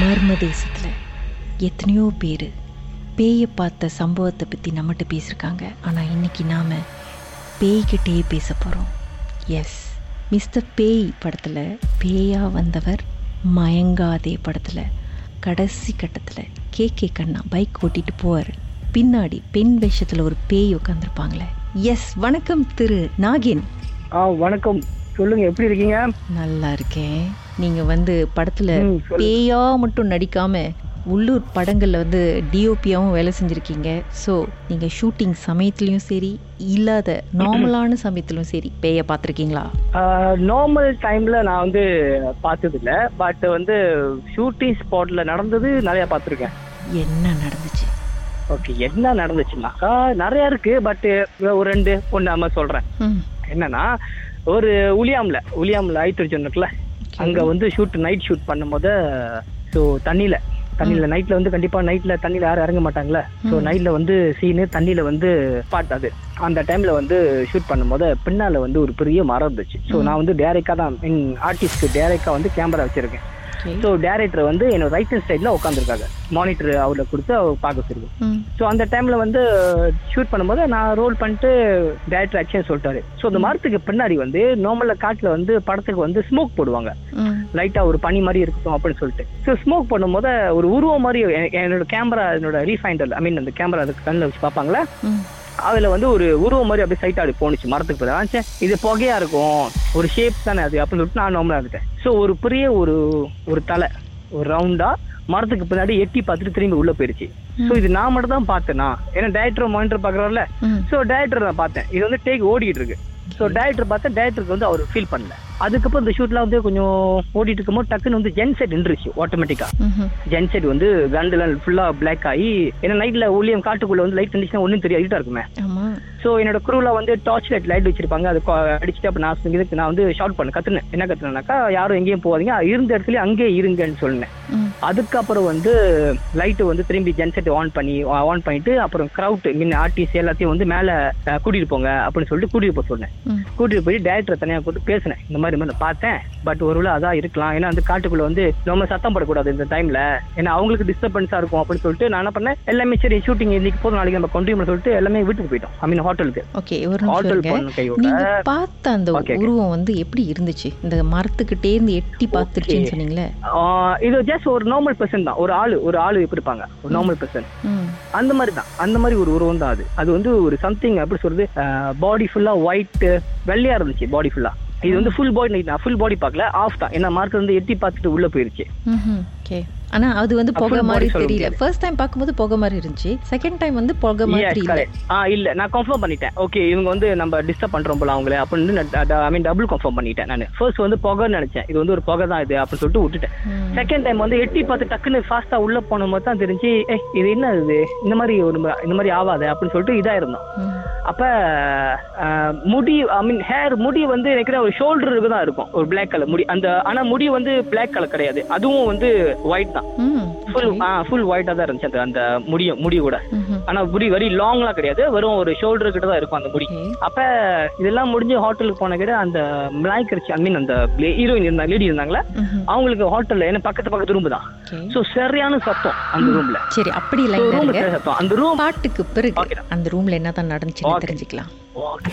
மர்ம தேசத்தில் எத்தனையோ பேர் பேயை பார்த்த சம்பவத்தை பற்றி நம்மகிட்ட பேசியிருக்காங்க. ஆனால் இன்னைக்கு நாம் பேய்கிட்டே பேச போகிறோம் எஸ் மிஸ்டர் பேய் படத்தில் பேயா வந்தவர் மயங்காதே படத்தில் கடைசி கட்டத்தில் கே கே கண்ணா பைக் ஓட்டிட்டு போவார். பின்னாடி பெண் வேஷத்தில் ஒரு பேய் உட்காந்துருப்பாங்களே எஸ் வணக்கம் திரு நாகின். ஆ வணக்கம். சொல்லுங்க எப்படி இருக்கீங்க? நல்லா இருக்கேன். நீங்க வந்து படத்துல. பேயா மட்டும் நடிக்காம உள்ளூர் படங்கள்ல வந்து டிஓபியாவும் வேலை செஞ்சிருக்கீங்க. ஸோ நீங்க ஷூட்டிங் சமயத்துலயும் சரி இல்லாத நார்மலான சமயத்திலும் சரி பேய பார்த்துருக்கீங்களா? நார்மல் டைம்ல நான் வந்து பார்த்தது இல்ல பட் வந்து ஷூட்டிங் ஸ்பாட்ல நடந்தது நிறைய பார்த்துருக்கேன். என்ன நடந்துச்சு? ஓகே என்ன நடந்துச்சுன்னாக்கா நிறைய இருக்கு. பட் ஒரு ரெண்டு ஒன்று நம்ம சொல்றேன். ம், என்னன்னா ஒரு உலியாம்ல உலியாம்ல ஐத்தரிச்சன் இருக்குல்ல அங்க வந்து ஷூட் நைட் ஷூட் பண்ணும்போது ஸோ தண்ணியில தண்ணியில நைட்ல வந்து கண்டிப்பா நைட்ல தண்ணியில யாரும் இறங்க மாட்டாங்கல்ல. ஸோ நைட்ல வந்து சீனு தண்ணியில வந்து பாட்டு அது. அந்த டைம்ல வந்து ஷூட் பண்ணும்போது பின்னால வந்து ஒரு பெரிய மரம் இருந்துச்சு. ஸோ நான் வந்து டேரக்டா தான் என் ஆர்டிஸ்ட்க்கு டேரக்டா வந்து கேமரா வச்சிருக்கேன். ஸோ டேரக்டர் வந்து என்னோட ரைட் ஹேண்ட் சைட்ல உட்காந்துருக்காங்க மானிட்டர் அவர்ல கொடுத்து அவர் பார்க்க ம், ஸோ அந்த டைம்ல வந்து ஷூட் பண்ணும்போது நான் ரோல் பண்ணிட்டு டேரக்டர் ஆக்ஷன் சொல்லிட்டாரு. ஸோ அந்த மரத்துக்கு பின்னாடி வந்து நார்மலா காட்டுல வந்து படத்துக்கு வந்து ஸ்மோக் போடுவாங்க. ம், லைட்டா ஒரு பனி மாதிரி இருக்கட்டும் அப்படின்னு சொல்லிட்டு. ஸோ ஸ்மோக் பண்ணும்போது ஒரு உருவம் மாதிரி என்னோட கேமரா என்னோட ரீஃபைண்டர் ஐ மீன் அந்த கேமரா அதுக்கு கண்ணில் வச்சு பார்ப்பாங்களே? அதுல வந்து ஒரு உருவம் மாதிரி அப்படியே சைட்டா அப்படி போணுச்சு. மரத்துக்கு போய் இது புகையா இருக்கும். ஒரு ஷேப் தானே அது? அப்படின்னு சொல்லிட்டு நான் நார்மலா இருந்தேன் ஸோ ஒரு பெரிய ஒரு ஒரு தலை. ஒரு ரவுண்டா மரத்துக்கு பின்னாடி எட்டி பார்த்துட்டு திரும்பி உள்ள போயிருச்சு. ஸோ இது நான் மட்டும் தான் பார்த்தேனா. ஏன்னா டேரக்டர் மானிட்டர் பாக்குறாருல ம். ஸோ டேரக்டர் நான் பார்த்தேன். இது வந்து டேக் ஓடிட்டு இருக்கு. ஸோ டேரக்டர் பார்த்தா டேரக்டருக்கு வந்து அவர் ஃபீல் பண்ணல. அதுக்கப்புறம் இந்த ஷூட்லாம் வந்து கொஞ்சம் ஓடிட்டு இருக்கும்போது டக்குன்னு வந்து ஜென் செட் நின்றுச்சு ஆட்டோமேட்டிக்கா ம்ஹும். ஜென் செட் வந்து கண்டுலாம் ஃபுல்லா பிளாக் ஆகி ஏன்னா நைட்ல ஊழியம் காட்டுக்குள்ள வந்து லைட் இருந்துச்சுன்னா ஒன்றும் தெரியாது இருக்குமே. ஸோ என்னோட குரூல வந்து டார்ச் லைட் லைட் வச்சிருப்பாங்க. அது அடிச்சுட்டு அப்ப நான் இதுக்கு நான் வந்து ஷார்ட் பண்ண கத்துனேன். என்ன கத்துனேனாக்கா யாரும் எங்கேயும் போகாதீங்க. இருந்த இடத்துல அங்கேயே இருங்கன்னு சொன்னேன். அதுக்கப்புறம் வந்து லைட்டு வந்து திரும்பி ஜென்செட் ஆன் பண்ணி ஆன் பண்ணிட்டு அப்புறம் க்ரௌட் மீன் ஆர்டிஸ்ட் எல்லாத்தையும் வந்து மேலே கூட்டிட்டு போங்க அப்படின்னு சொல்லிட்டு கூட்டிட்டு போக சொன்னேன். ம், கூட்டிட்டு போய் டேரக்டர் தனியாக கூப்பிட்டு பேசினேன். இந்த மாதிரி மாதிரி பார்த்தேன். பட் ஒருவேளை அதான் இருக்கலாம். ஏன்னா அந்த காட்டுக்குள்ள வந்து நம்ம சத்தம் படக்கூடாது இந்த டைம்ல ஏன்னா அவங்களுக்கு டிஸ்டர்பன்ஸா இருக்கும் அப்படின்னு சொல்லிட்டு நான் என்ன பண்ணேன்? எல்லாமே சரி ஷூட்டிங் இன்னைக்கு போதும் நாளைக்கு நம்ம கொண்டு சொல்லிட்டு எல்லாமே வீட்டுக்கு போயிட்டோம். ஐ மீன் ஹோட்டலுக்கு. ஓகே ஒரு நிமிஷம் நீங்க பார்த்த அந்த. உருவம் வந்து எப்படி இருந்துச்சு? இந்த மரத்துக்கிட்டே இருந்து எட்டி பார்த்துருச்சுன்னு சொன்னீங்களே. இது ஜஸ்ட் ஒரு நார்மல் பர்சன் தான். ஒரு ஆளு ஒரு ஆளு எப்படி இருப்பாங்க ஒரு நார்மல் பர்சன் அந்த மாதிரி தான். அந்த மாதிரி ஒரு உருவம் தான் அது. அது வந்து ஒரு சம்திங் எப்படி சொல்றது பாடி ஃபுல்லா ஒயிட் வெள்ளையா இருந்துச்சு பாடி ஃபுல்லா இது வந்து ஃபுல் பாடி நான் ஃபுல் பாடி பார்க்கல ஆஃப் தான். ஏன்னா மார்க் வந்து எட்டி பார்த்துட்டு உள்ள போயிருச்சு. ஆனா அது வந்து புகை மாதிரி தெரியல. ஃபர்ஸ்ட் டைம் பார்க்கும்போது புகை மாதிரி இருந்துச்சு. செகண்ட் டைம் வந்து புகை மாதிரி இல்ல correct. ஆ இல்ல. நான் கன்ஃபார்ம் பண்ணிட்டேன். ஓகே இவங்க வந்து நம்ம டிஸ்டர்ப் பண்றோம் போல அவங்களே. அப்படின்னு ஐ மீன் டபுள் கன்ஃபார்ம் பண்ணிட்டேன் நான். ஃபர்ஸ்ட் வந்து புகைன்னு நினைச்சேன். இது வந்து ஒரு புகை தான் இது அப்படின்னு சொல்லிட்டு விட்டுட்டேன். செகண்ட் டைம் வந்து எட்டி பார்த்து டக்குன்னு ஃபாஸ்டா உள்ள போன போது தான் தெரிஞ்சு ஏ இது என்ன இது? இந்த மாதிரி ஒரு இந்த மாதிரி ஆகாது அப்படின்னு சொல்லிட்டு இதா இருந்தோம். அப்ப முடி ஐ மீன் ஹேர் முடி வந்து நினைக்கிறேன் ஒரு ஷோல்டருக்கு தான் இருக்கும். ஒரு பிளாக் கலர் முடி. அந்த ஆனா முடி வந்து பிளாக் கலர் கிடையாது. அதுவும் வந்து ஒயிட் தான். ஃபுல் ஃபுல் ஒயிட்டா தான் இருந்துச்சு அந்த அந்த முடியும் முடி கூட. ஆனா முடி வெரி லாங்லாம் கிடையாது வெறும் ஒரு ஷோல்டர் கிட்ட தான் இருக்கும் அந்த முடி. அப்ப இதெல்லாம் முடிஞ்சு ஹோட்டலுக்கு போன கிட்ட அந்த மிளாய் கரிச்சி ஐ மீன் அந்த ஹீரோயின் இருந்தாங்க லேடி இருந்தாங்களே. அவங்களுக்கு ஹோட்டல்ல என்ன பக்கத்து பக்கத்து ரூம் தான். சோ சரியான சத்தம் அந்த ரூம்ல சரி அப்படி இருங்க சத்தம் அந்த ரூம் பாட்டுக்கு பிறகு. அந்த ரூம்ல என்னதான் நடந்துச்சுன்னு. தெரிஞ்சுக்கலாம் ஓகே